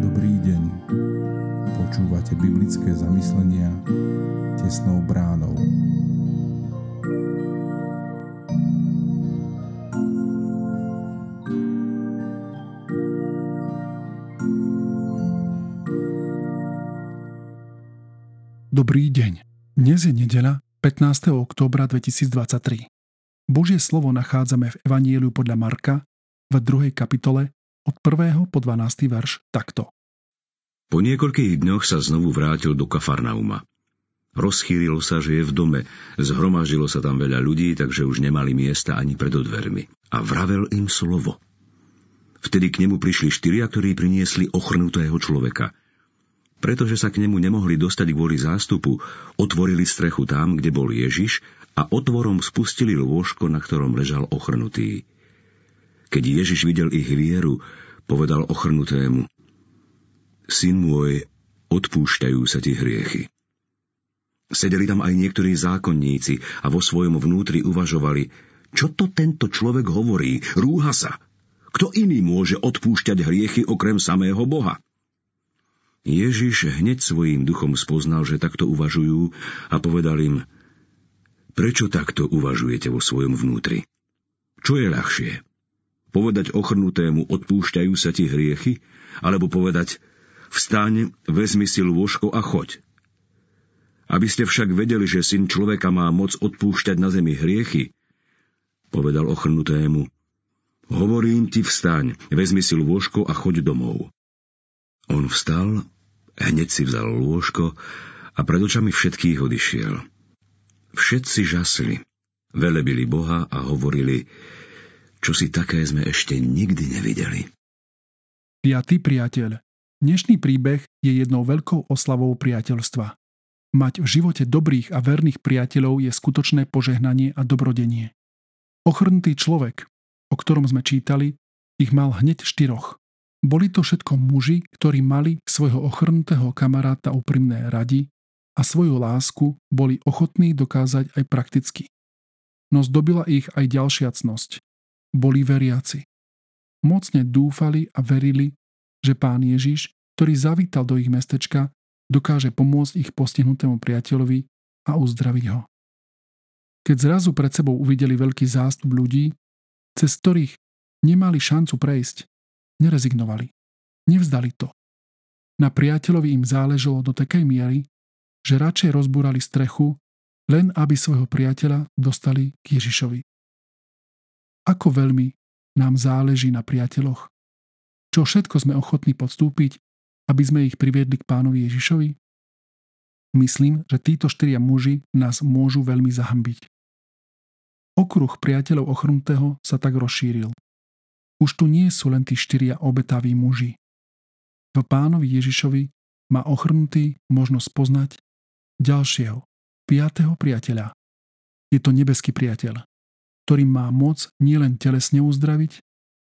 Dobrý deň. Počúvate biblické zamyslenia tesnou bránou. Dobrý deň. Dnes je nedeľa 15. októbra 2023. Božie slovo nachádzame v Evanieliu podľa Marka v 2. kapitole od 1. po 12. verš takto. Po niekoľkých dňoch sa znovu vrátil do Kafarnauma. Rozchýrilo sa, že je v dome, zhromaždilo sa tam veľa ľudí, takže už nemali miesta ani pred dvermi. A vravel im slovo. Vtedy k nemu prišli štyria, ktorí priniesli ochrnutého človeka – pretože sa k nemu nemohli dostať kvôli zástupu, otvorili strechu tam, kde bol Ježiš a otvorom spustili lôžko, na ktorom ležal ochrnutý. Keď Ježiš videl ich vieru, povedal ochrnutému, Syn môj, odpúšťajú sa ti hriechy. Sedeli tam aj niektorí zákonníci a vo svojom vnútri uvažovali, čo to tento človek hovorí, rúha sa. Kto iný môže odpúšťať hriechy okrem samého Boha? Ježiš hneď svojím duchom spoznal, že takto uvažujú a povedal im, prečo takto uvažujete vo svojom vnútri? Čo je ľahšie? Povedať ochrnutému odpúšťajú sa ti hriechy? Alebo povedať vstaň, vezmi si lôžko a choď? Aby ste však vedeli, že syn človeka má moc odpúšťať na zemi hriechy, povedal ochrnutému, hovorím ti vstaň, vezmi si lôžko a choď domov. On vstal, hneď si vzal lôžko a pred očami všetkých odišiel. Všetci žasli, velebili Boha a hovorili, čo si také sme ešte nikdy nevideli. Piatý priateľ. Dnešný príbeh je jednou veľkou oslavou priateľstva. Mať v živote dobrých a verných priateľov je skutočné požehnanie a dobrodenie. Ochrnutý človek, o ktorom sme čítali, ich mal hneď štyroch. Boli to všetko muži, ktorí mali svojho ochrnutého kamaráta úprimné radi a svoju lásku boli ochotní dokázať aj prakticky. No zdobila ich aj ďalšia cnosť. Boli veriaci. Mocne dúfali a verili, že pán Ježiš, ktorý zavítal do ich mestečka, dokáže pomôcť ich postihnutému priateľovi a uzdraviť ho. Keď zrazu pred sebou uvideli veľký zástup ľudí, cez ktorých nemali šancu prejsť, Nerezignovali. Nevzdali to. Na priateľovi im záležalo do takej miery, že radšej rozbúrali strechu, len aby svojho priateľa dostali k Ježišovi. Ako veľmi nám záleží na priateľoch? Čo všetko sme ochotní podstúpiť, aby sme ich priviedli k pánovi Ježišovi? Myslím, že títo štyria muži nás môžu veľmi zahambiť. Okruh priateľov ochrnutého sa tak rozšíril. Už tu nie sú len tí štyria obetaví muži. V pánovi Ježišovi má ochrnutý možnosť poznať ďalšieho, piatého priateľa. Je to nebeský priateľ, ktorý má moc nielen telesne uzdraviť,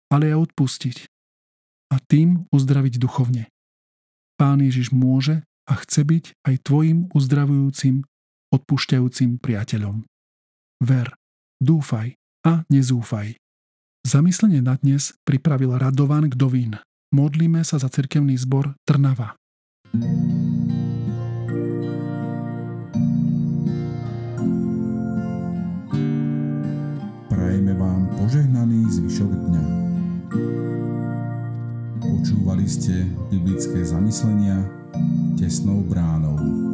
ale aj odpustiť a tým uzdraviť duchovne. Pán Ježiš môže a chce byť aj tvojim uzdravujúcim, odpúšťajúcim priateľom. Ver, dúfaj a nezúfaj. Zamyslenie na dnes pripravil Radovan Kdovín. Modlíme sa za cirkevný zbor Trnava. Prajeme vám požehnaný zvyšok dňa. Počúvali ste biblické zamyslenia tesnou bránou.